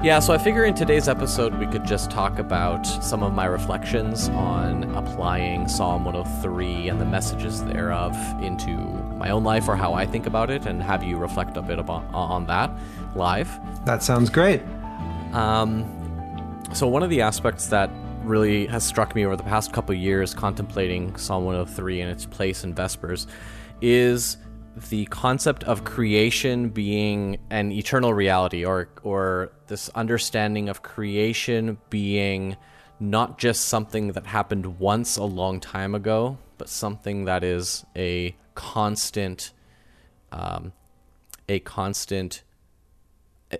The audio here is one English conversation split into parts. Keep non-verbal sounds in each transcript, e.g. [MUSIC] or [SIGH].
Yeah, so I figure in today's episode we could just talk about some of my reflections on applying Psalm 103 and the messages thereof into my own life or how I think about it and have you reflect a bit about, on that live. That sounds great. Um, so, one of the aspects that really has struck me over the past couple years contemplating Psalm 103 and its place in Vespers is the concept of creation being an eternal reality or or this understanding of creation being not just something that happened once a long time ago but something that is a constant um, a constant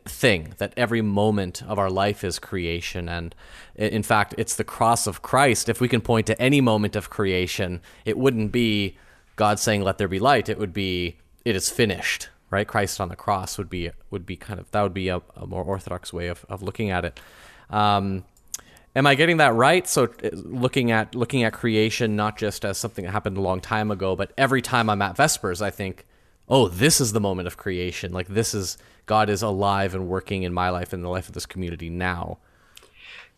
thing that every moment of our life is creation. And in fact it's the cross of Christ. If we can point to any moment of creation it wouldn't be God saying, "Let there be light," it would be, "It is finished." Right? Christ on the cross would be would be kind of that would be a, a more orthodox way of, of looking at it. Um, am I getting that right? So uh, looking at looking at creation not just as something that happened a long time ago, but every time I'm at Vespers, I think, "Oh, this is the moment of creation. Like this is God is alive and working in my life and the life of this community now."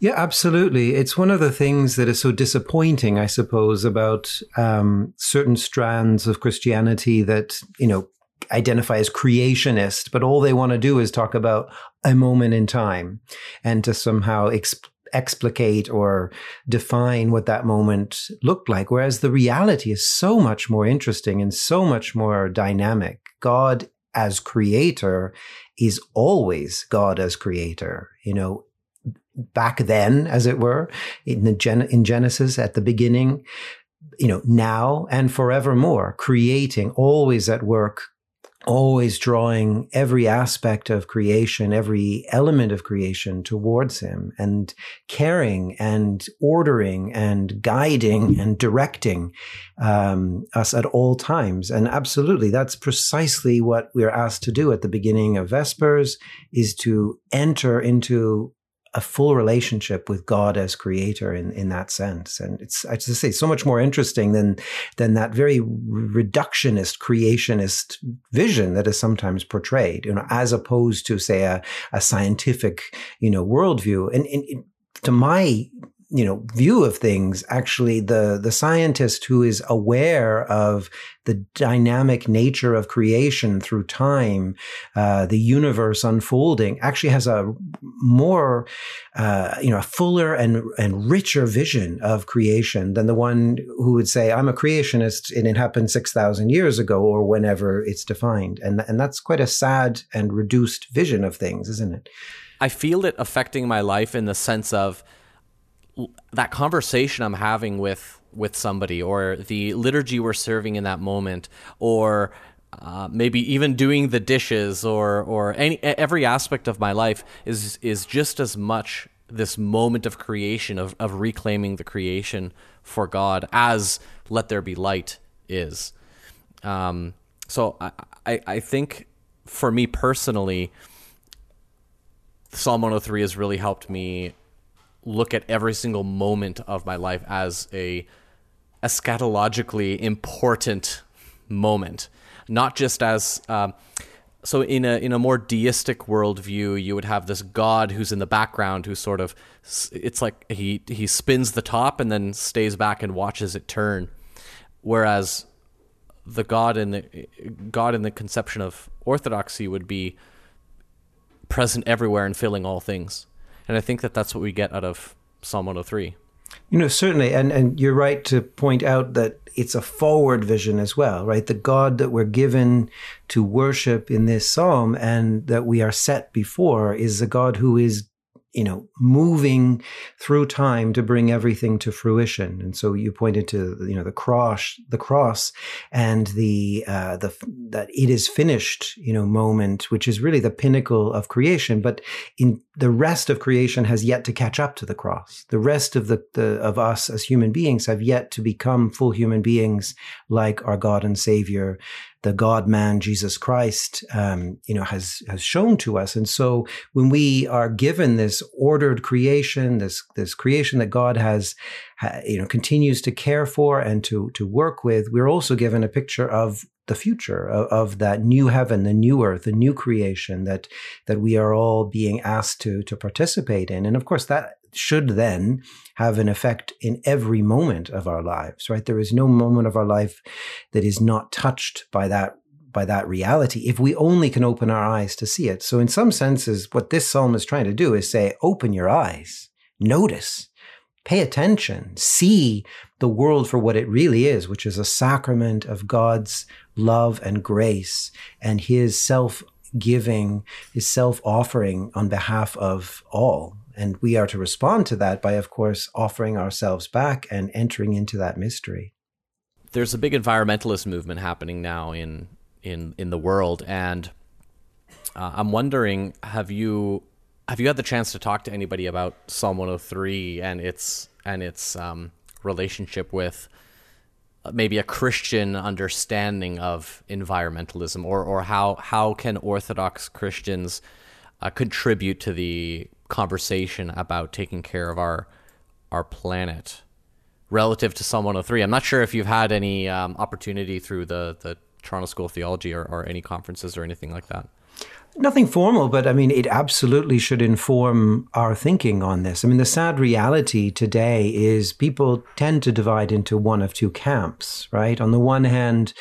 Yeah, absolutely. It's one of the things that is so disappointing, I suppose, about um, certain strands of Christianity that, you know, identify as creationist, but all they want to do is talk about a moment in time and to somehow exp- explicate or define what that moment looked like. Whereas the reality is so much more interesting and so much more dynamic. God as creator is always God as creator. You know, back then, as it were, in, the Gen- in Genesis at the beginning, you know, now and forevermore, creating, always at work, always drawing every aspect of creation, every element of creation towards him and caring and ordering and guiding and directing um, us at all times. And absolutely, that's precisely what we're asked to do at the beginning of Vespers is to enter into a full relationship with God as creator in, in that sense. And it's, I just say, so much more interesting than, than that very reductionist creationist vision that is sometimes portrayed, you know, as opposed to say a, a scientific, you know, worldview. And, and to my you know view of things actually the the scientist who is aware of the dynamic nature of creation through time uh, the universe unfolding actually has a more uh, you know a fuller and and richer vision of creation than the one who would say i'm a creationist and it happened 6000 years ago or whenever it's defined. And and that's quite a sad and reduced vision of things isn't it? I feel it affecting my life in the sense of that conversation I'm having with with somebody, or the liturgy we're serving in that moment, or uh, maybe even doing the dishes, or or any every aspect of my life is is just as much this moment of creation of of reclaiming the creation for God as let there be light is. Um, so I, I I think for me personally, Psalm 103 has really helped me look at every single moment of my life as a eschatologically important moment, not just as. Um, so in a in a more deistic worldview, you would have this God who's in the background, who sort of it's like he he spins the top and then stays back and watches it turn, whereas the God in the God in the conception of orthodoxy would be present everywhere and filling all things. And I think that that's what we get out of Psalm 103. You know, certainly. And, and you're right to point out that it's a forward vision as well, right? The God that we're given to worship in this psalm and that we are set before is a God who is you know, moving through time to bring everything to fruition. And so you pointed to, you know, the cross, the cross and the, uh, the, that it is finished, you know, moment, which is really the pinnacle of creation. But in the rest of creation has yet to catch up to the cross. The rest of the, the of us as human beings have yet to become full human beings like our God and Savior the God man Jesus Christ, um, you know, has has shown to us. And so when we are given this ordered creation, this this creation that God has, you know, continues to care for and to to work with, we're also given a picture of the future of, of, that new heaven, the new earth, the new creation that that we are all being asked to to participate in. And of course, that should then have an effect in every moment of our lives. Right? There is no moment of our life that is not touched by that by that reality if we only can open our eyes to see it. So in some senses, what this psalm is trying to do is say, open your eyes, notice, pay attention, see the world for what it really is, which is a sacrament of God's love and grace and his self giving, his self offering on behalf of all. And we are to respond to that by, of course, offering ourselves back and entering into that mystery. There's a big environmentalist movement happening now in in in the world, and uh, I'm wondering, have you have you had the chance to talk to anybody about Psalm 103 and its and its um, relationship with maybe a Christian understanding of environmentalism, or or how how can Orthodox Christians uh, contribute to the conversation about taking care of our our planet relative to Psalm 103? I'm not sure if you've had any um, opportunity through the the Toronto School of Theology or, or any conferences or anything like that. Nothing formal, but I mean, it absolutely should inform our thinking on this. I mean, the sad reality today is people tend to divide into one of two camps, right? On the one hand,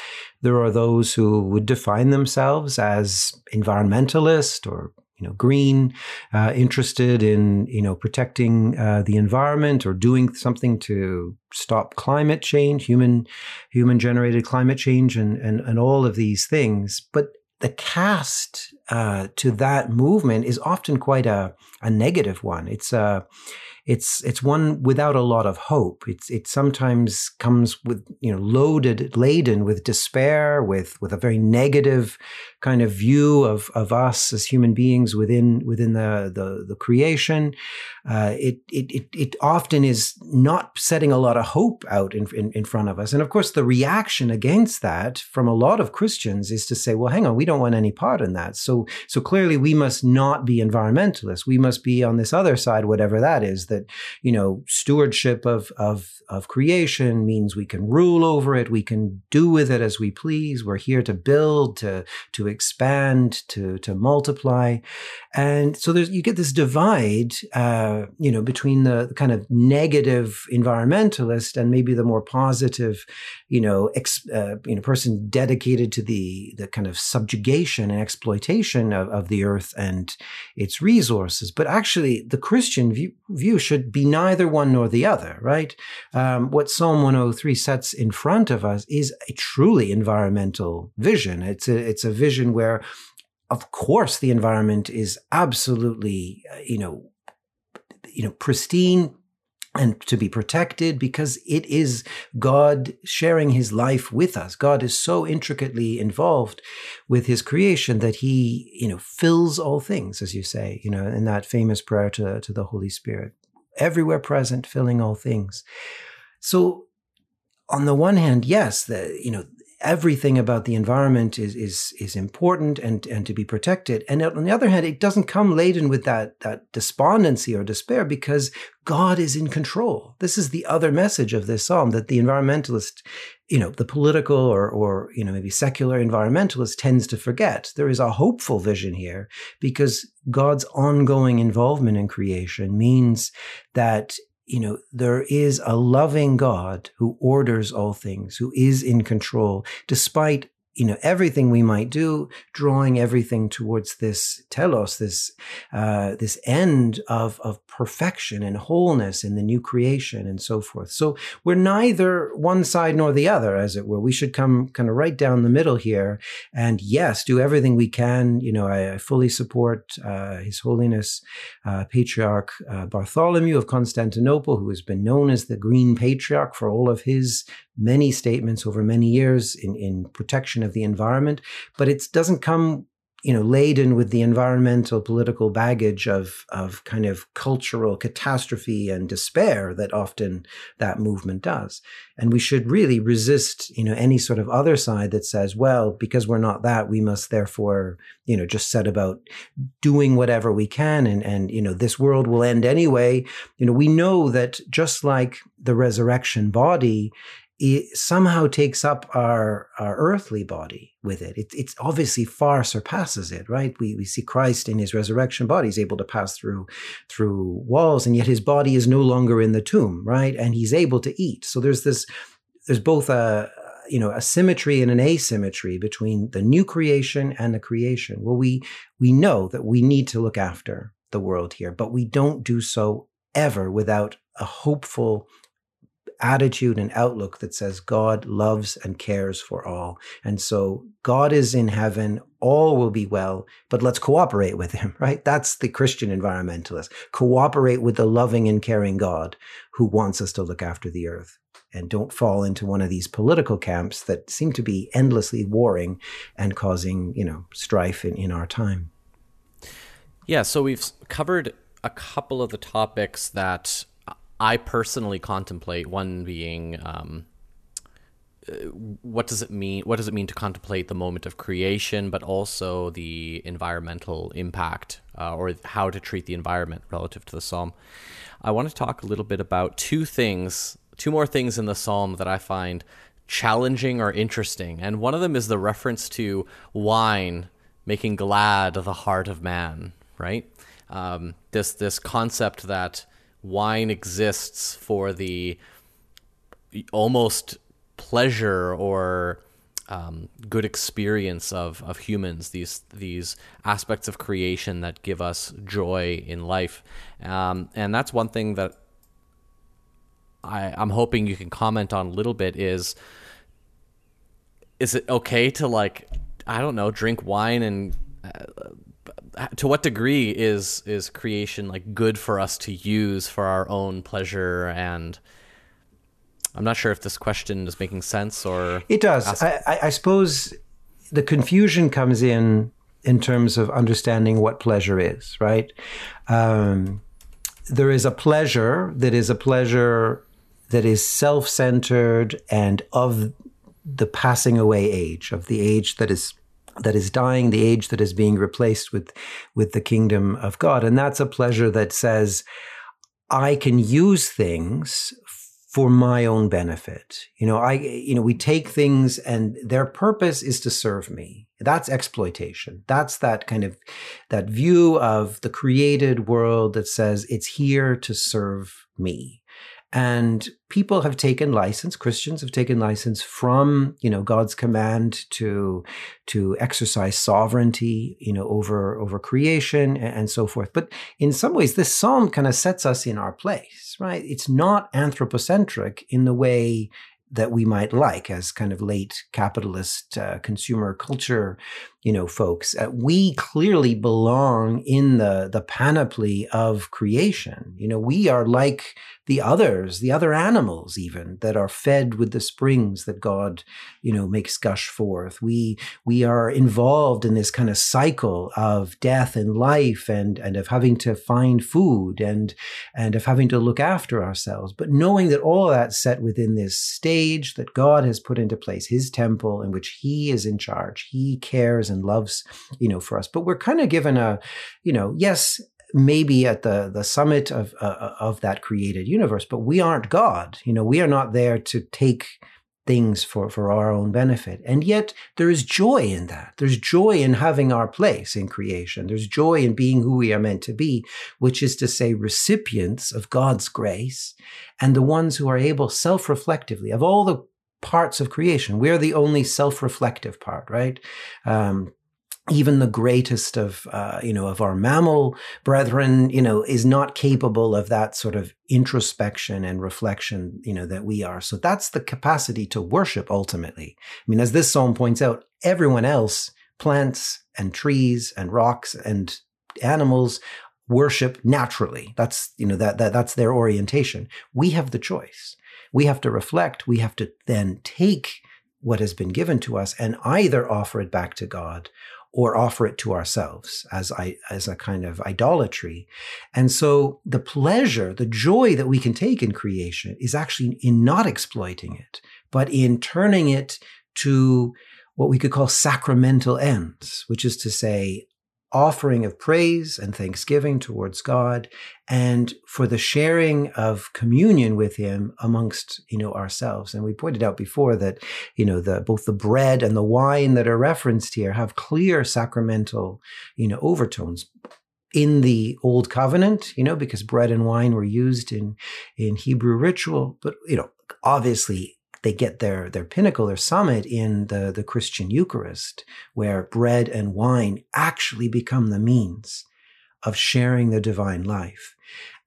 there are those who would define themselves as environmentalist or you know, green, uh, interested in you know protecting uh, the environment or doing something to stop climate change, human human generated climate change, and and and all of these things. But the cast uh, to that movement is often quite a, a negative one. It's a it's it's one without a lot of hope. It's it sometimes comes with you know loaded laden with despair, with with a very negative kind of view of of us as human beings within within the the, the creation. Uh, it, it it often is not setting a lot of hope out in, in in front of us. And of course, the reaction against that from a lot of Christians is to say, well, hang on, we don't want any part in that. So so clearly, we must not be environmentalists. We must be on this other side, whatever that is. That you know, stewardship of of of creation means we can rule over it. We can do with it as we please. We're here to build, to to expand, to to multiply, and so there's you get this divide, uh, you know, between the, kind of negative environmentalist and maybe the more positive, you know, ex, uh, you know, person dedicated to the the kind of subjugation and exploitation of, of the earth and its resources. But actually, the Christian view, view should be neither one nor the other, right? Um, what Psalm 103 sets in front of us is a truly environmental vision. It's a it's a vision where of course the environment is absolutely uh, you know you know pristine and to be protected because it is God sharing his life with us. God is so intricately involved with his creation that he, you know, fills all things, as you say, you know, in that famous prayer to, to the Holy Spirit, everywhere present, filling all things. So on the one hand, yes, the, you know, everything about the environment is is is important and and to be protected. And on the other hand, it doesn't come laden with that that despondency or despair because God is in control. This is the other message of this psalm that the environmentalist, you know, the political or or you know maybe secular environmentalist tends to forget. There is a hopeful vision here because God's ongoing involvement in creation means that you know, there is a loving God who orders all things, who is in control, despite you know everything we might do drawing everything towards this telos this uh, this end of of perfection and wholeness in the new creation and so forth. So we're neither one side nor the other as it were. We should come kind of right down the middle here and yes do everything we can. You know i, I fully support uh, his holiness uh, patriarch uh, bartholomew of constantinople who has been known as the green patriarch for all of his many statements over many years in, in protection of the environment, but it doesn't come you know laden with the environmental political baggage of of kind of cultural catastrophe and despair that often that movement does. And we should really resist you know any sort of other side that says well because we're not that we must therefore you know just set about doing whatever we can and and you know this world will end anyway. You know we know that just like the resurrection body it somehow takes up our, our earthly body with it. it. It obviously far surpasses it, right? We, we see Christ in his resurrection body. He's able to pass through, through walls and yet his body is no longer in the tomb, right? And he's able to eat. So there's this, there's both a, you know, a symmetry and an asymmetry between the new creation and the creation. Well, we, we know that we need to look after the world here, but we don't do so ever without a hopeful attitude and outlook that says God loves and cares for all. And so God is in heaven, all will be well, but let's cooperate with him, [LAUGHS] right? That's the Christian environmentalist. Cooperate with the loving and caring God who wants us to look after the earth. And don't fall into one of these political camps that seem to be endlessly warring and causing, you know, strife in, in our time. Yeah, so we've covered a couple of the topics that I personally contemplate one being um, uh, what does it mean? What does it mean to contemplate the moment of creation, but also the environmental impact uh, or how to treat the environment relative to the psalm? I want to talk a little bit about two things, two more things in the psalm that I find challenging or interesting, and one of them is the reference to wine making glad the heart of man. Right? Um, this this concept that wine exists for the almost pleasure or um, good experience of, of humans, these these aspects of creation that give us joy in life, um, and that's one thing that I, I'm hoping you can comment on a little bit. Is is it okay to like I don't know drink wine and uh, to what degree is is creation like good for us to use for our own pleasure? And i'm not sure if this question is making sense or it does. I, I suppose the confusion comes in in terms of understanding what pleasure is right? Um, there is a pleasure that is a pleasure that is self-centered and of the passing away age of the age that is that is dying, the age that is being replaced with, with the kingdom of God. And that's a pleasure that says, I can use things for my own benefit. You know, I, you know, we take things and their purpose is to serve me. That's exploitation. That's that kind of, that view of the created world that says it's here to serve me. And people have taken license, Christians have taken license from, you know, God's command to, to exercise sovereignty, you know, over, over creation and, and so forth. But in some ways, this psalm kind of sets us in our place, right? It's not anthropocentric in the way that we might like as kind of late capitalist uh, consumer culture you know folks uh, we clearly belong in the the panoply of creation. You know we are like the others the other animals even that are fed with the springs that god you know makes gush forth. We we are involved in this kind of cycle of death and life and and of having to find food and and of having to look after ourselves. But knowing that all that's set within this stage that god has put into place his temple in which he is in charge he cares and loves, you know, for us. But we're kind of given a, you know, yes, maybe at the the summit of uh, uh, of that created universe, but we aren't God. You know, we are not there to take things for, for our own benefit. And yet there is joy in that. There's joy in having our place in creation. There's joy in being who we are meant to be, which is to say recipients of God's grace and the ones who are able self-reflectively of all the parts of creation. We're the only self-reflective part, right? Um, even the greatest of uh, you know of our mammal brethren you know is not capable of that sort of introspection and reflection you know that we are. So that's the capacity to worship ultimately. I mean as this psalm points out everyone else plants and trees and rocks and animals worship naturally. That's you know that, that that's their orientation. We have the choice we have to reflect we have to then take what has been given to us and either offer it back to god or offer it to ourselves as I, as a kind of idolatry. And so the pleasure, the joy that we can take in creation is actually in not exploiting it, but in turning it to what we could call sacramental ends, which is to say, offering of praise and thanksgiving towards God and for the sharing of communion with him amongst you know ourselves. And we pointed out before that you know the both the bread and the wine that are referenced here have clear sacramental you know overtones in the old covenant you know because bread and wine were used in in Hebrew ritual but you know obviously they get their their pinnacle, their summit in the the Christian Eucharist, where bread and wine actually become the means of sharing the divine life.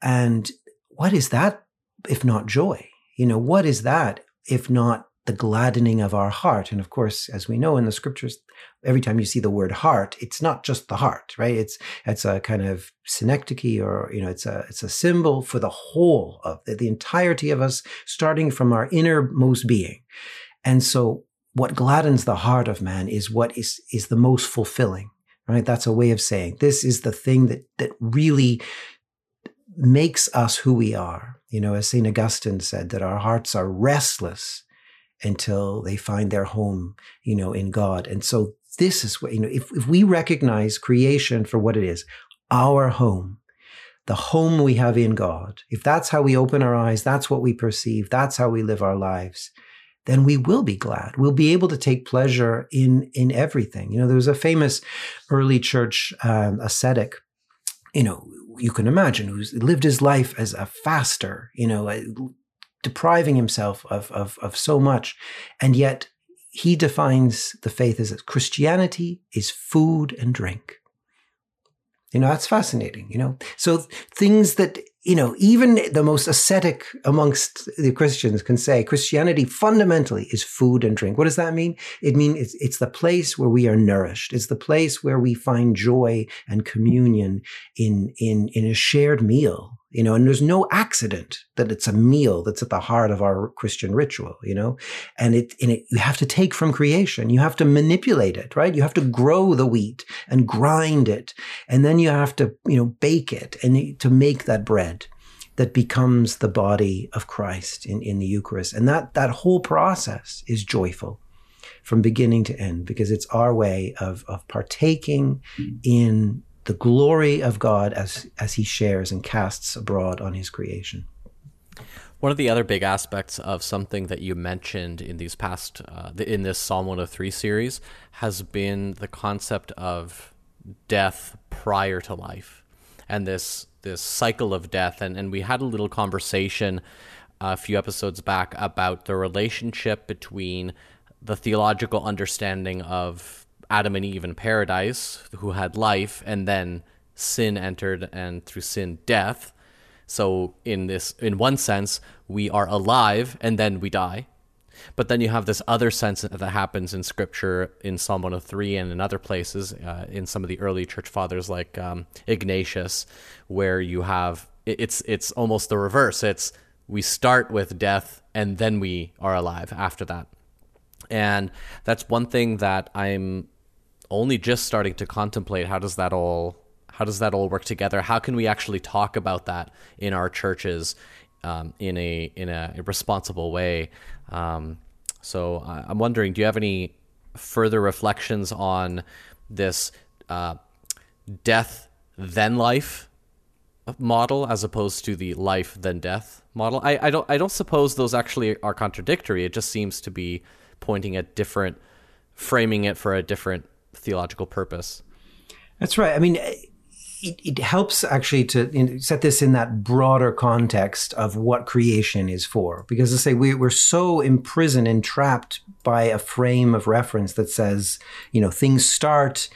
And what is that if not joy? You know, what is that if not the gladdening of our heart. And of course, as we know in the scriptures, every time you see the word heart, it's not just the heart, right? It's it's a kind of synecdoche, or you know, it's a it's a symbol for the whole of the, the entirety of us, starting from our innermost being. And so, what gladdens the heart of man is what is is the most fulfilling, right? That's a way of saying this is the thing that that really makes us who we are. You know, as St. Augustine said, that our hearts are restless until they find their home, you know, in God. And so this is what, you know, if, if we recognize creation for what it is, our home, the home we have in God, if that's how we open our eyes, that's what we perceive, that's how we live our lives, then we will be glad. We'll be able to take pleasure in, in everything. You know, there was a famous early church um, ascetic, you know, you can imagine, who lived his life as a faster, you know, depriving himself of, of, of so much. And yet he defines the faith as that Christianity is food and drink. You know, that's fascinating, you know. So things that, you know, even the most ascetic amongst the Christians can say Christianity fundamentally is food and drink. What does that mean? It means it's, it's the place where we are nourished. It's the place where we find joy and communion in, in, in a shared meal you know, and there's no accident that it's a meal that's at the heart of our Christian ritual, you know, and it, and it, you have to take from creation. You have to manipulate it, right? You have to grow the wheat and grind it. And then you have to, you know, bake it and to make that bread that becomes the body of Christ in, in the Eucharist. And that, that whole process is joyful from beginning to end because it's our way of, of partaking in the glory of God as as he shares and casts abroad on his creation. One of the other big aspects of something that you mentioned in these past uh, in this Psalm 103 series has been the concept of death prior to life and this this cycle of death and and we had a little conversation a few episodes back about the relationship between the theological understanding of Adam and Eve in paradise who had life, and then sin entered, and through sin, death. So in this, in one sense, we are alive and then we die. But then you have this other sense that happens in Scripture in Psalm 103 and in other places, uh, in some of the early church fathers like um, Ignatius, where you have it's it's almost the reverse. It's we start with death and then we are alive after that. And that's one thing that I'm only just starting to contemplate how does that all how does that all work together? How can we actually talk about that in our churches um, in a in a, responsible way? Um, so I'm wondering, do you have any further reflections on this uh, death then life model as opposed to the life then death model? I, I don't I don't suppose those actually are contradictory. It just seems to be pointing at different framing it for a different theological purpose. That's right. I mean, it, it helps actually to set this in that broader context of what creation is for. Because I say we, we're so imprisoned and trapped by a frame of reference that says, you know, things start,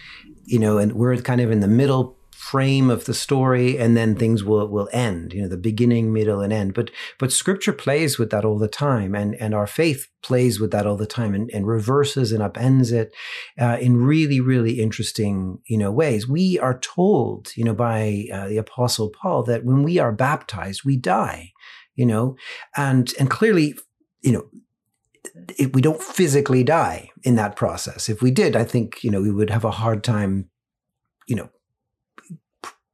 you know, and we're kind of in the middle frame of the story and then things will will end you know the beginning middle and end. But but scripture plays with that all the time and and our faith plays with that all the time and, and reverses and upends it uh, in really really interesting you know ways. We are told you know by uh, the apostle paul that when we are baptized we die you know? And and clearly you know we don't physically die in that process if we did i think you know we would have a hard time you know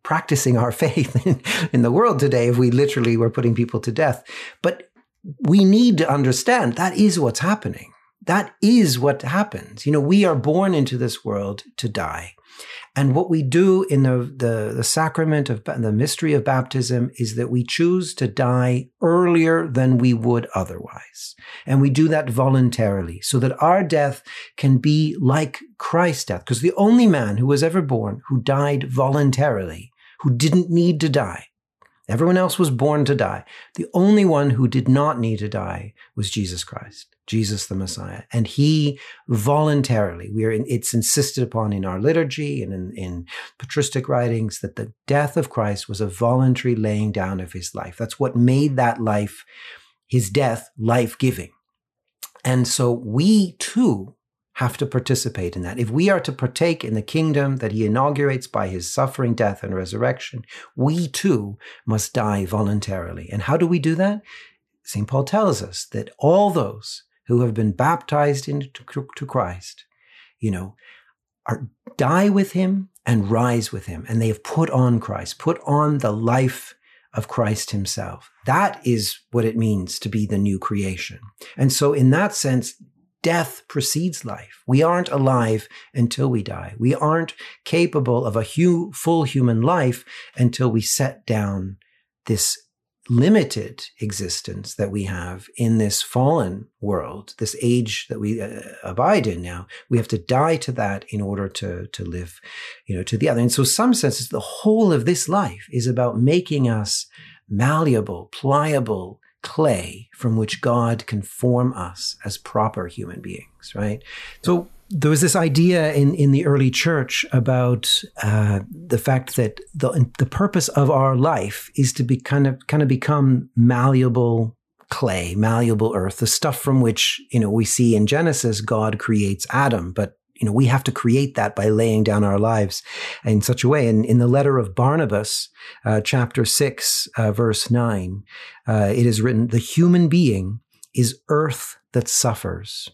practicing our [LAUGHS] faith in, in, the world today if we literally were putting people to death. But we need to understand that is what's happening. That is what happens. You know, we are born into this world to die. And what we do in the, the, the sacrament of the mystery of baptism is that we choose to die earlier than we would otherwise. And we do that voluntarily so that our death can be like Christ's death. Because the only man who was ever born who died voluntarily who didn't need to die. Everyone else was born to die. The only one who did not need to die was Jesus Christ, Jesus the Messiah. And he voluntarily, we are in, it's insisted upon in our liturgy and in, in patristic writings that the death of Christ was a voluntary laying down of his life. That's what made that life, his death, life giving. And so we too have to participate in that. If we are to partake in the kingdom that he inaugurates by his suffering, death, and resurrection, we too must die voluntarily. And how do we do that? St. Paul tells us that all those who have been baptized into to Christ, you know, are die with him and rise with him. And they have put on Christ, put on the life of Christ himself. That is what it means to be the new creation. And so in that sense, death precedes life. We aren't alive until we die. We aren't capable of a hu- full human life until we set down this limited existence that we have in this fallen world, this age that we uh, abide in now. We have to die to that in order to, to live, you know, to the other. And so some senses, the whole of this life is about making us malleable, pliable, clay from which God can form us as proper human beings, right? So there was this idea in, in the early church about uh, the fact that the the purpose of our life is to be kind of kind of become malleable clay, malleable earth, the stuff from which you know we see in Genesis God creates Adam, but you know, we have to create that by laying down our lives in such a way. And in the letter of Barnabas, uh, chapter 6, uh, verse 9, uh, it is written, the human being is earth that suffers.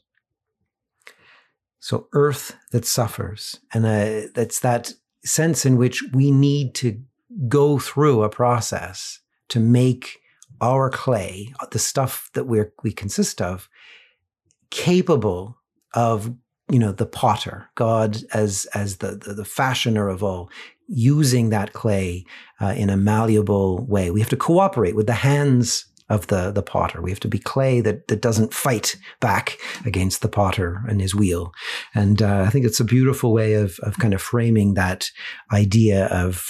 So earth that suffers. And uh, that's that sense in which we need to go through a process to make our clay, the stuff that we we consist of, capable of you know the potter god as as the the, the fashioner of all using that clay uh, in a malleable way. We have to cooperate with the hands of the the potter. We have to be clay that that doesn't fight back against the potter and his wheel. And uh, i think it's a beautiful way of of kind of framing that idea of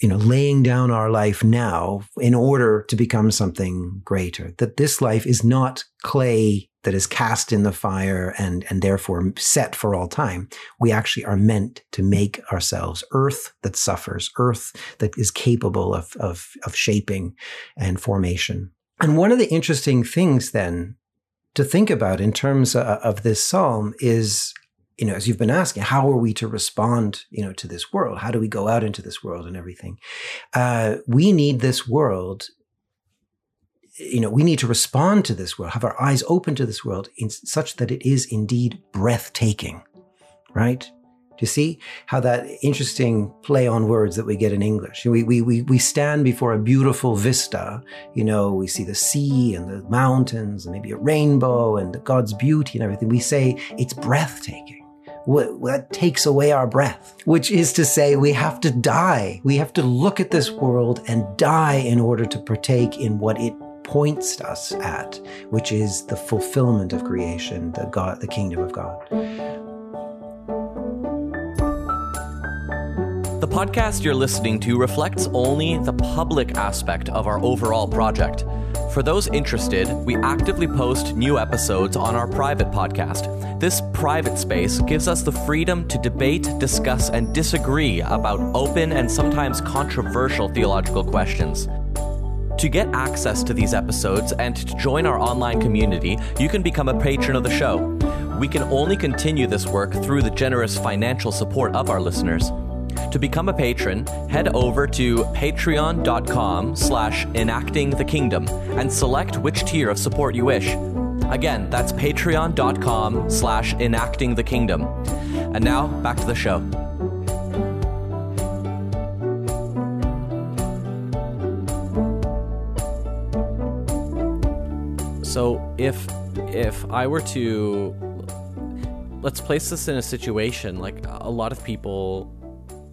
you know laying down our life now in order to become something greater that this life is not clay that is cast in the fire and, and therefore set for all time. We actually are meant to make ourselves earth that suffers, earth that is capable of, of, of shaping and formation. And one of the interesting things then to think about in terms of, of this psalm is you know, as you've been asking, how are we to respond, you know, to this world? How do we go out into this world and everything? Uh, we need this world you know, we need to respond to this world, have our eyes open to this world in such that it is indeed breathtaking, right? Do you see how that interesting play on words that we get in English? We, we, we, we stand before a beautiful vista. You know, we see the sea and the mountains and maybe a rainbow and God's beauty and everything. We say it's breathtaking. That takes away our breath, which is to say, we have to die. We have to look at this world and die in order to partake in what it points us at, which is the fulfillment of creation, the God, the kingdom of God. The podcast you're listening to reflects only the public aspect of our overall project. For those interested, we actively post new episodes on our private podcast. This private space gives us the freedom to debate, discuss, and disagree about open and sometimes controversial theological questions. To get access to these episodes and to join our online community, you can become a patron of the show. We can only continue this work through the generous financial support of our listeners. To become a patron, head over to patreon.com slash enacting the kingdom and select which tier of support you wish. Again, that's patreon.com slash enacting the kingdom. And now, back to the show. So if if I were to let's place this in a situation like a lot of people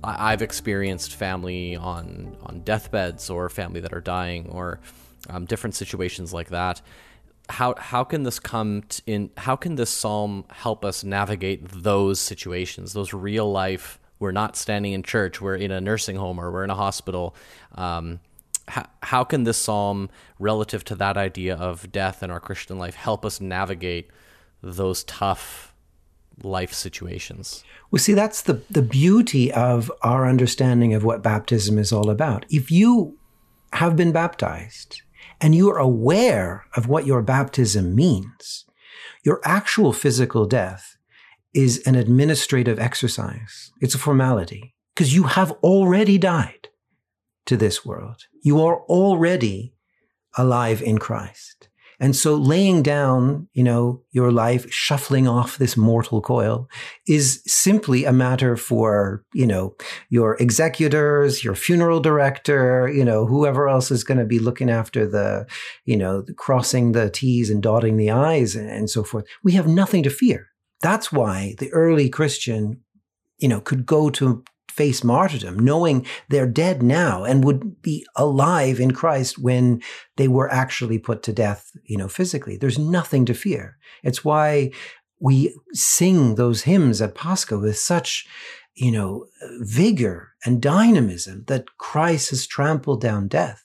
I've experienced family on on deathbeds or family that are dying or um, different situations like that. How how can this come in? How can this psalm help us navigate those situations, those real life? We're not standing in church. We're in a nursing home or we're in a hospital. Um, how, how can this psalm, relative to that idea of death in our Christian life, help us navigate those tough life situations? Well, see, that's the, the beauty of our understanding of what baptism is all about. If you have been baptized and you are aware of what your baptism means, your actual physical death is an administrative exercise. It's a formality because you have already died to this world. You are already alive in Christ. And so laying down, you know, your life, shuffling off this mortal coil is simply a matter for, you know, your executors, your funeral director, you know, whoever else is going to be looking after the, you know, crossing the T's and dotting the I's and so forth. We have nothing to fear. That's why the early Christian, you know, could go to face martyrdom, knowing they're dead now and would be alive in Christ when they were actually put to death, you know, physically. There's nothing to fear. It's why we sing those hymns at Pascha with such, you know, vigor and dynamism that Christ has trampled down death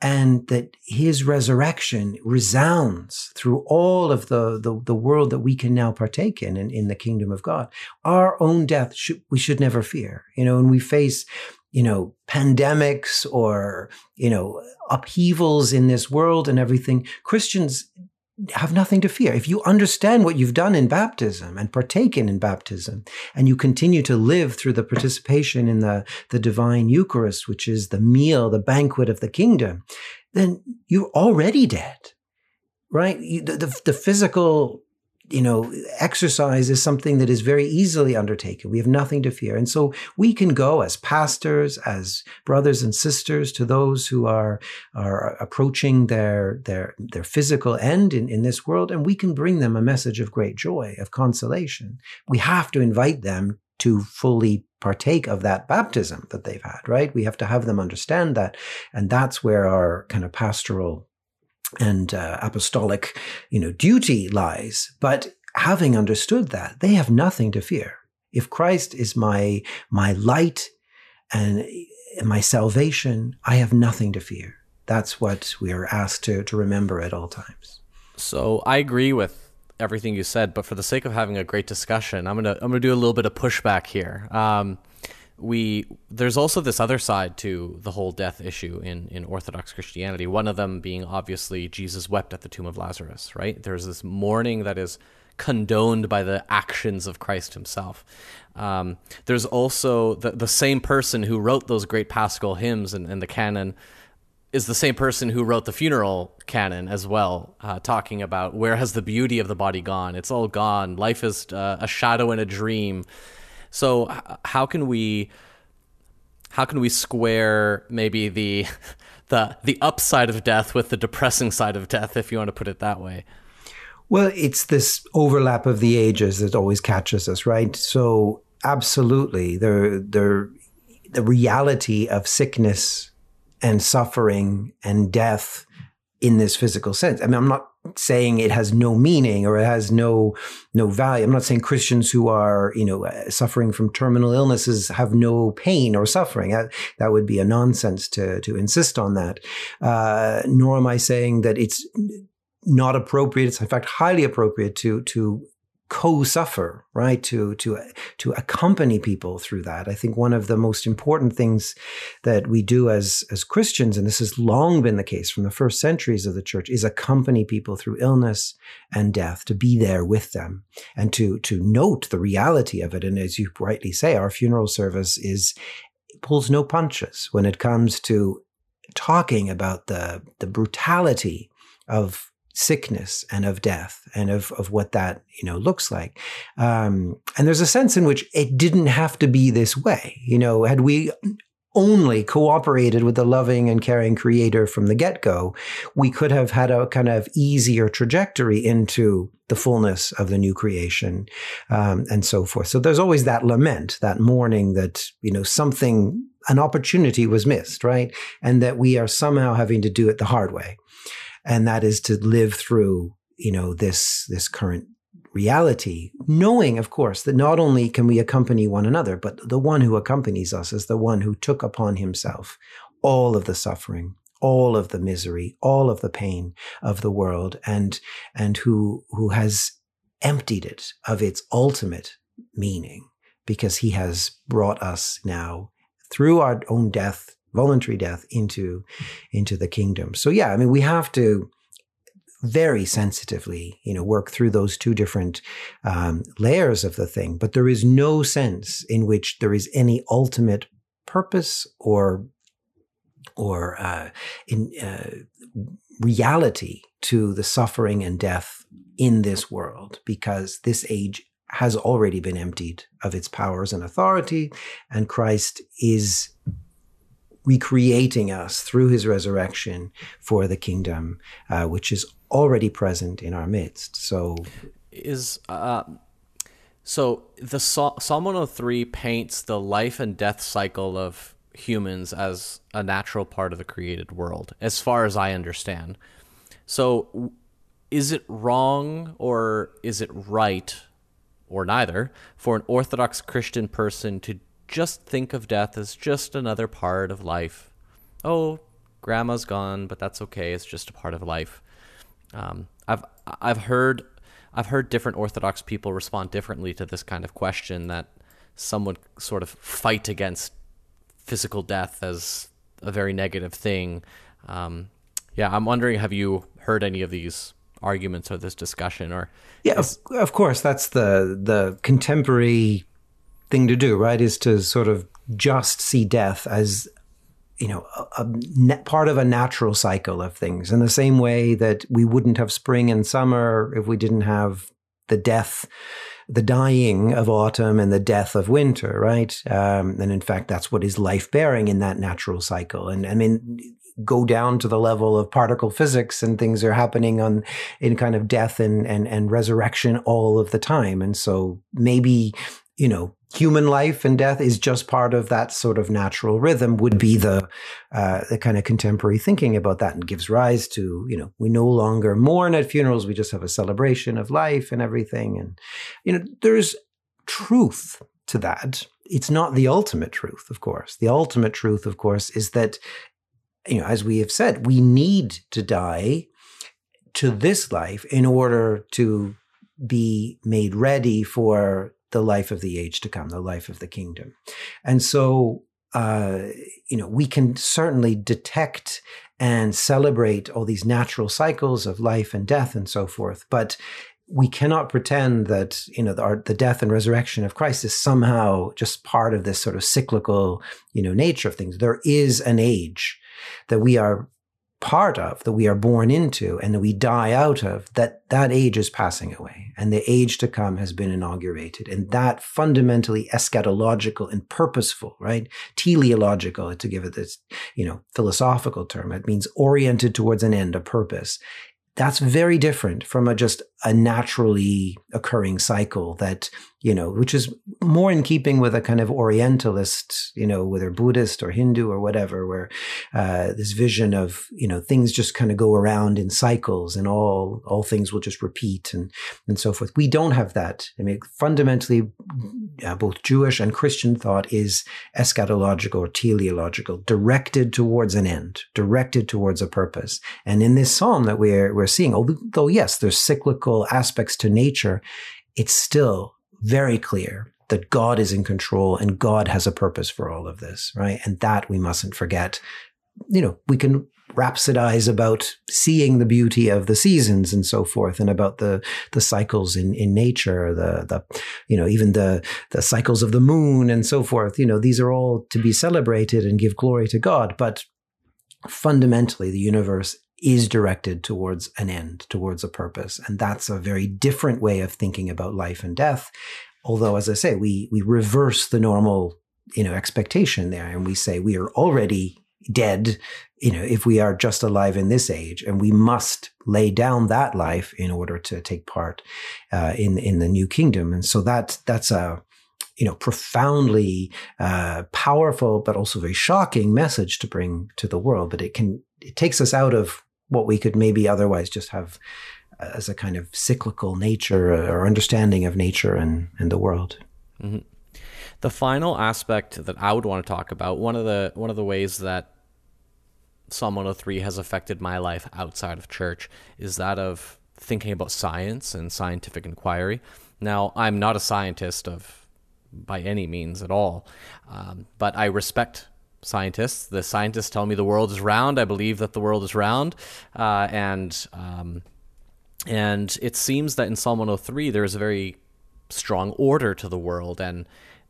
and that his resurrection resounds through all of the, the, the, world that we can now partake in, in, in the kingdom of God. Our own death should, we should never fear. You know, when we face, you know, pandemics or, you know, upheavals in this world and everything, Christians have nothing to fear. If you understand what you've done in baptism and partaken in baptism, and you continue to live through the participation in the, the divine Eucharist, which is the meal, the banquet of the kingdom, then you're already dead, right? The, the, the physical you know, exercise is something that is very easily undertaken. We have nothing to fear. And so we can go as pastors, as brothers and sisters to those who are, are approaching their, their, their physical end in, in this world, and we can bring them a message of great joy, of consolation. We have to invite them to fully partake of that baptism that they've had, right? We have to have them understand that. And that's where our kind of pastoral and uh, apostolic, you know, duty lies. But having understood that, they have nothing to fear. If Christ is my my light and my salvation, I have nothing to fear. That's what we are asked to to remember at all times. So I agree with everything you said, but for the sake of having a great discussion, I'm gonna I'm gonna do a little bit of pushback here. Um, we there's also this other side to the whole death issue in in Orthodox Christianity. One of them being obviously Jesus wept at the tomb of Lazarus. Right? There's this mourning that is condoned by the actions of Christ Himself. Um, there's also the the same person who wrote those great Paschal hymns and, and the canon is the same person who wrote the funeral canon as well, uh, talking about where has the beauty of the body gone? It's all gone. Life is uh, a shadow and a dream. So how can we how can we square maybe the [LAUGHS] the the upside of death with the depressing side of death, if you want to put it that way? Well, it's this overlap of the ages that always catches us, right? So absolutely, the the the reality of sickness and suffering and death in this physical sense. I mean, I'm not saying it has no meaning or it has no no value. I'm not saying Christians who are you know uh, suffering from terminal illnesses have no pain or suffering. That, that would be a nonsense to to insist on that. Uh, nor am I saying that it's not appropriate. It's in fact highly appropriate to to co-suffer, right? To to to accompany people through that. I think one of the most important things that we do as as Christians, and this has long been the case from the first centuries of the church, is accompany people through illness and death, to be there with them, and to to note the reality of it. And as you rightly say, our funeral service is pulls no punches when it comes to talking about the the brutality of sickness and of death and of, of what that you know looks like. Um, and there's a sense in which it didn't have to be this way. You know had we only cooperated with the loving and caring creator from the get-go we could have had a kind of easier trajectory into the fullness of the new creation um, and so forth. So there's always that lament that mourning that you know something an opportunity was missed right? And that we are somehow having to do it the hard way and that is to live through you know this this current reality knowing of course that not only can we accompany one another but the one who accompanies us is the one who took upon himself all of the suffering all of the misery all of the pain of the world and and who who has emptied it of its ultimate meaning because he has brought us now through our own death voluntary death into into the kingdom. So yeah, I mean we have to very sensitively, you know, work through those two different um, layers of the thing. But there is no sense in which there is any ultimate purpose or or uh, in uh, reality to the suffering and death in this world, because this age has already been emptied of its powers and authority, and Christ is recreating us through his resurrection for the kingdom, uh, which is already present in our midst. So, is uh, so the Psalm 103 paints the life and death cycle of humans as a natural part of the created world, as far as I understand. So, is it wrong or is it right, or neither, for an Orthodox Christian person to just think of death as just another part of life. Oh, grandma's gone, but that's okay. It's just a part of life. Um, I've I've heard I've heard different Orthodox people respond differently to this kind of question. That some would sort of fight against physical death as a very negative thing. Um, yeah, I'm wondering, have you heard any of these arguments or this discussion? Or yeah, is- of, of course, that's the the contemporary thing to do, right? Is to sort of just see death as you know a, a part of a natural cycle of things. In the same way that we wouldn't have spring and summer if we didn't have the death the dying of autumn and the death of winter right? Um, and in fact that's what is life bearing in that natural cycle. And i mean go down to the level of particle physics and things are happening on in kind of death and and and resurrection all of the time. And so maybe you know human life and death is just part of that sort of natural rhythm would be the uh, the kind of contemporary thinking about that and gives rise to you know we no longer mourn at funerals we just have a celebration of life and everything. And you know there's truth to that. It's not the ultimate truth of course. The ultimate truth of course is that you know as we have said we need to die to this life in order to be made ready for the life of the age to come, the life of the kingdom. And so, uh, you know, we can certainly detect and celebrate all these natural cycles of life and death and so forth. But we cannot pretend that you know the, the, death and resurrection of Christ is somehow just part of this sort of cyclical you know nature of things. There is an age that we are part of, that we are born into and that we die out of, that that age is passing away and the age to come has been inaugurated. And that fundamentally eschatological and purposeful, right? Teleological, to give it this, you know, philosophical term. It means oriented towards an end, a purpose. That's very different from a just a naturally occurring cycle that you know, which is more in keeping with a kind of Orientalist, you know, whether Buddhist or Hindu or whatever, where uh, this vision of you know things just kind of go around in cycles and all all things will just repeat and and so forth. We don't have that. I mean, fundamentally, uh, both Jewish and Christian thought is eschatological or teleological, directed towards an end, directed towards a purpose. And in this psalm that we're we're seeing, although yes, there's cyclical aspects to nature, it's still very clear that God is in control and God has a purpose for all of this, right? And that we mustn't forget. You know, we can rhapsodize about seeing the beauty of the seasons and so forth and about the the cycles in in nature the the you know even the the cycles of the moon and so forth you know these are all to be celebrated and give glory to God but fundamentally the universe is directed towards an end, towards a purpose. And that's a very different way of thinking about life and death. Although, as I say, we, we reverse the normal, you know, expectation there and we say we are already dead, you know, if we are just alive in this age and we must lay down that life in order to take part uh, in, in the new kingdom. And so that, that's a, you know, profoundly uh, powerful, but also very shocking message to bring to the world. But it can, it takes us out of what we could maybe otherwise just have as a kind of cyclical nature or understanding of nature and, and the world. Mm-hmm. The final aspect that I would want to talk about one of the one of the ways that Psalm 103 has affected my life outside of church is that of thinking about science and scientific inquiry. Now, I'm not a scientist of by any means at all, um, but I respect scientists. The scientists tell me the world is round. I believe that the world is round, uh, and um, and it seems that in Psalm 103 there is a very strong order to the world, and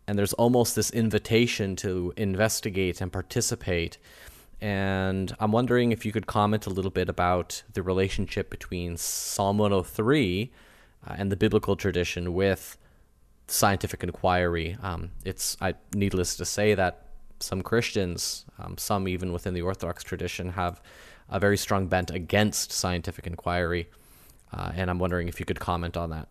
and there's almost this invitation to investigate and participate. And I'm wondering if you could comment a little bit about the relationship between Psalm 103 uh, and the biblical tradition with scientific inquiry. Um, it's I, needless to say that some Christians, um, some even within the Orthodox tradition, have a very strong bent against scientific inquiry. Uh, and I'm wondering if you could comment on that.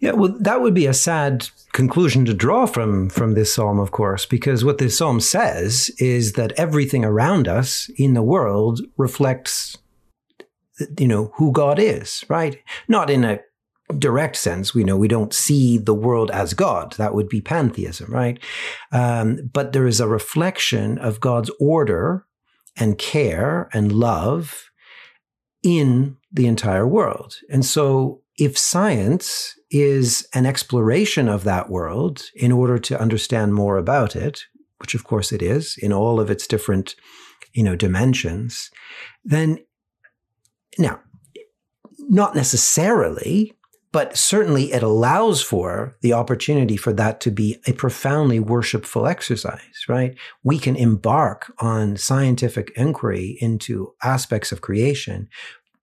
Yeah, well, that would be a sad conclusion to draw from from this psalm, of course, because what this psalm says is that everything around us in the world reflects, you know, who God is, right? Not in a direct sense, we know we don't see the world as God. That would be pantheism, right? Um, but there is a reflection of God's order and care and love in the entire world. And so if science is an exploration of that world in order to understand more about it, which of course it is in all of its different, you know, dimensions, then now, not necessarily but certainly it allows for the opportunity for that to be a profoundly worshipful exercise, right? We can embark on scientific inquiry into aspects of creation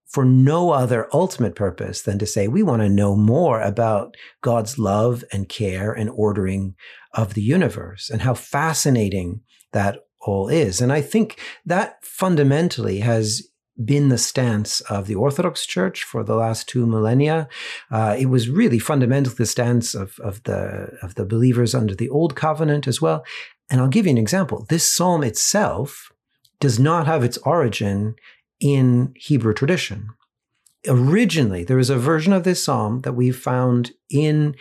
for no other ultimate purpose than to say we want to know more about God's love and care and ordering of the universe and how fascinating that all is. And I think that fundamentally has been the stance of the Orthodox Church for the last two millennia. Uh, it was really fundamentally the stance of, of the of the believers under the Old Covenant as well. And I'll give you an example. This psalm itself does not have its origin in Hebrew tradition. Originally, there is a version of this psalm that we found in,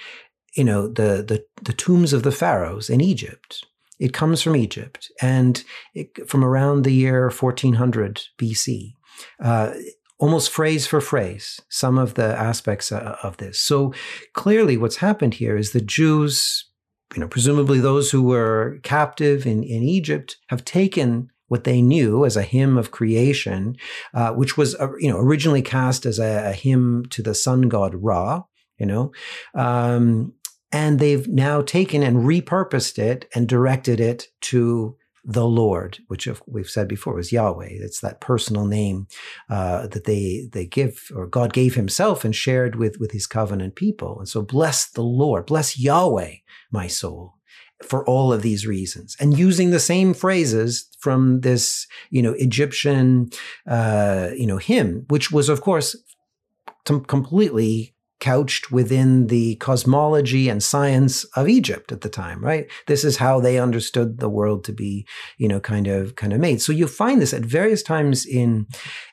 you know, the, the, the tombs of the pharaohs in Egypt. It comes from Egypt and it, from around the year 1400 BC uh, almost phrase for phrase some of the aspects uh, of this. So clearly, what's happened here is the Jews, you know, presumably those who were captive in, in Egypt, have taken what they knew as a hymn of creation, uh, which was uh, you know originally cast as a, a, hymn to the sun god Ra, you know. Um, and they've now taken and repurposed it and directed it to the Lord, which we've said before was Yahweh. It's that personal name uh, that they they give, or God gave Himself and shared with with His covenant people. And so, bless the Lord, bless Yahweh, my soul, for all of these reasons, and using the same phrases from this, you know, Egyptian, uh, you know, hymn, which was, of course, completely couched within the cosmology and science of Egypt at the time, right? This is how they understood the world to be, you know, kind of kind of made. So you find this at various times in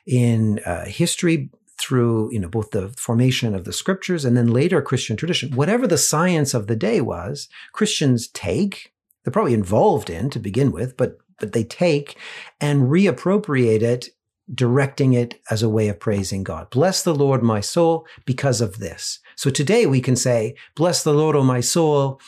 in uh, history through you know both the formation of the scriptures and then later Christian tradition. Whatever the science of the day was, Christians take. They're probably involved in to begin with, but but they take and reappropriate it directing it as a way of praising God. Bless the Lord, my soul, because of this. So today we can say, bless the Lord, O my soul,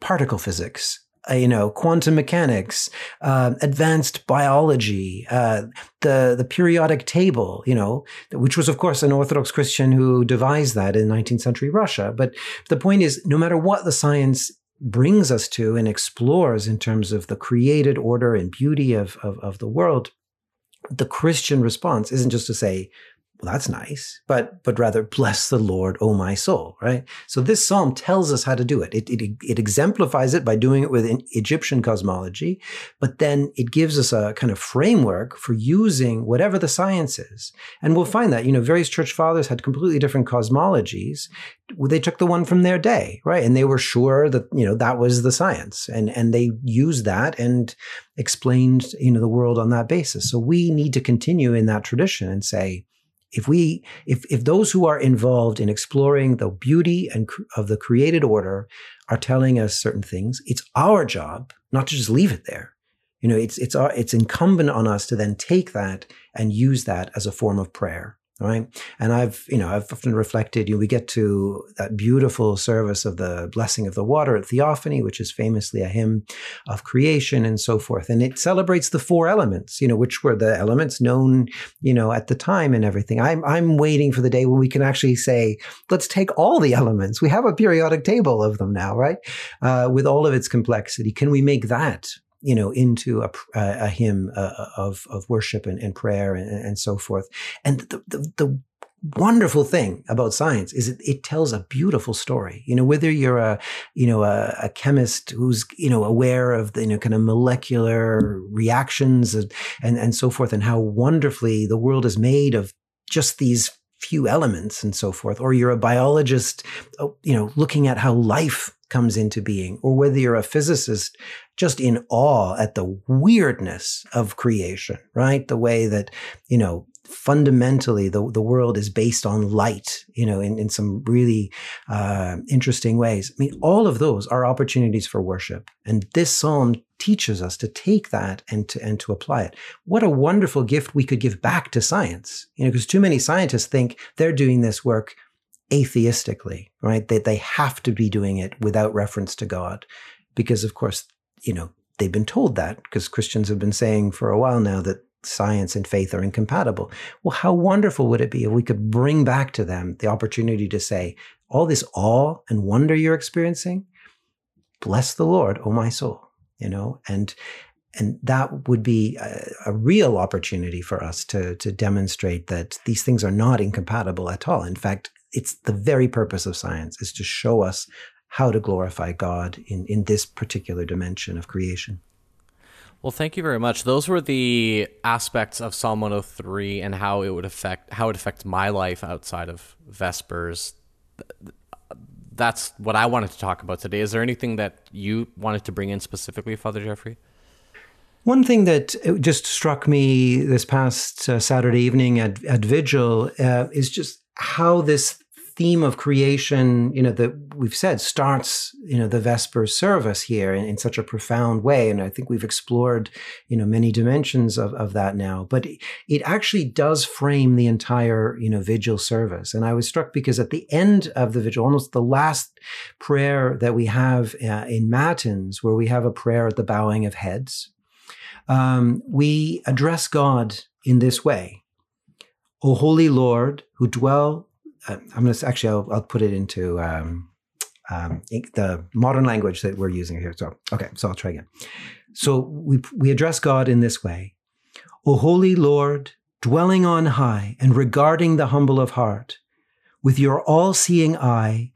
particle physics, uh, you know, quantum mechanics, uh, advanced biology, uh, the the periodic table, you know, which was of course an Orthodox Christian who devised that in 19th century Russia. But the point is, no matter what the science brings us to and explores in terms of the created order and beauty of, of, of the world, the Christian response isn't just to say, well, that's nice, but but rather bless the Lord, O my soul, right? So this psalm tells us how to do it. It, it. it exemplifies it by doing it within Egyptian cosmology, but then it gives us a kind of framework for using whatever the science is. And we'll find that, you know, various church fathers had completely different cosmologies. They took the one from their day, right? And they were sure that, you know, that was the science. And and they used that and explained, you know, the world on that basis. So we need to continue in that tradition and say, if we if if those who are involved in exploring the beauty and of the created order are telling us certain things it's our job not to just leave it there. You know it's it's our, it's incumbent on us to then take that and use that as a form of prayer right? And I've, you know, I've often reflected, you know, we get to that beautiful service of the blessing of the water at Theophany, which is famously a hymn of creation and so forth. And it celebrates the four elements, you know, which were the elements known, you know, at the time and everything. I'm, I'm waiting for the day when we can actually say, let's take all the elements. We have a periodic table of them now, right? Uh, with all of its complexity. Can we make that you know, into a, a hymn uh, of, of worship and, and prayer and, and, so forth. And the, the, the wonderful thing about science is it, it, tells a beautiful story. You know, whether you're a, you know, a, a, chemist who's, you know, aware of the, you know, kind of molecular reactions and, and, and so forth and how wonderfully the world is made of just these few elements and so forth, or you're a biologist, oh, you know, looking at how life comes into being, or whether you're a physicist just in awe at the weirdness of creation, right? The way that, you know, fundamentally the, the world is based on light, you know, in, in some really uh, interesting ways. I mean, all of those are opportunities for worship. And this psalm teaches us to take that and to, and to apply it. What a wonderful gift we could give back to science, you know, because too many scientists think they're doing this work atheistically, right? That they have to be doing it without reference to God. Because, of course, you know, they've been told that because Christians have been saying for a while now that science and faith are incompatible. Well, how wonderful would it be if we could bring back to them the opportunity to say, all this awe and wonder you're experiencing, bless the Lord, oh my soul, you know, and and that would be a, a, real opportunity for us to to demonstrate that these things are not incompatible at all. In fact, it's the very purpose of science is to show us how to glorify God in, in this particular dimension of creation. Well, thank you very much. Those were the aspects of Psalm 103 and how it would affect how it affects my life outside of Vespers. That's what I wanted to talk about today. Is there anything that you wanted to bring in specifically, Father Geoffrey? One thing that just struck me this past uh, Saturday evening at, at Vigil uh, is just how this theme of creation, you know, that we've said starts, you know, the Vesper service here in, in, such a profound way. And I think we've explored, you know, many dimensions of, of that now. But it actually does frame the entire, you know, vigil service. And I was struck because at the end of the vigil, almost the last prayer that we have uh, in Matins, where we have a prayer at the bowing of heads, um, we address God in this way. O Holy Lord, who dwell uh, I'm going to actually, I'll, I'll, put it into um, um, the modern language that we're using here. So, okay, so I'll try again. So we, we address God in this way O Holy Lord, dwelling on high and regarding the humble of heart, with your all seeing eye,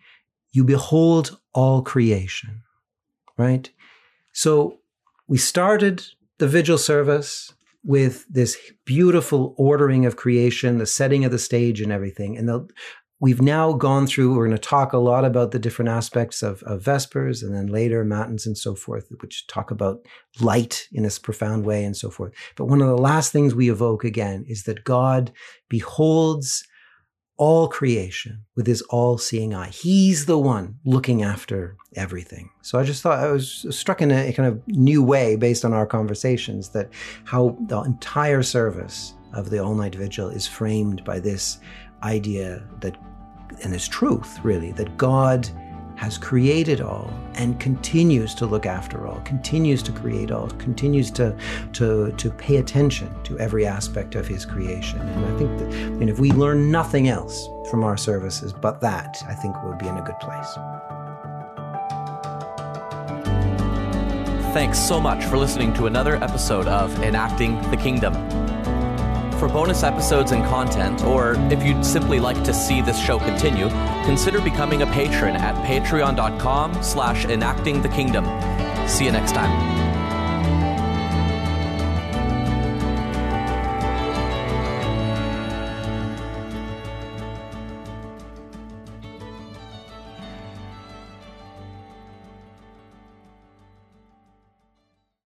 you behold all creation. Right? So we started the vigil service with this beautiful ordering of creation, the setting of the stage and everything. And the, we've now gone through, we're going to talk a lot about the different aspects of, of Vespers and then later Matins and so forth, which talk about light in this profound way and so forth. But one of the last things we evoke again is that God beholds all creation with his all seeing eye. He's the one looking after everything. So I just thought I was struck in a kind of new way based on our conversations that how the entire service of the all night vigil is framed by this idea that, and this truth really, that God has created all and continues to look after all, continues to create all, continues to, to, to pay attention to every aspect of his creation. And I think that and if we learn nothing else from our services but that, I think we'll be in a good place. Thanks so much for listening to another episode of Enacting the Kingdom. For bonus episodes and content, or if you'd simply like to see this show continue, consider becoming a patron at patreon.com slash enacting the kingdom. See you next time.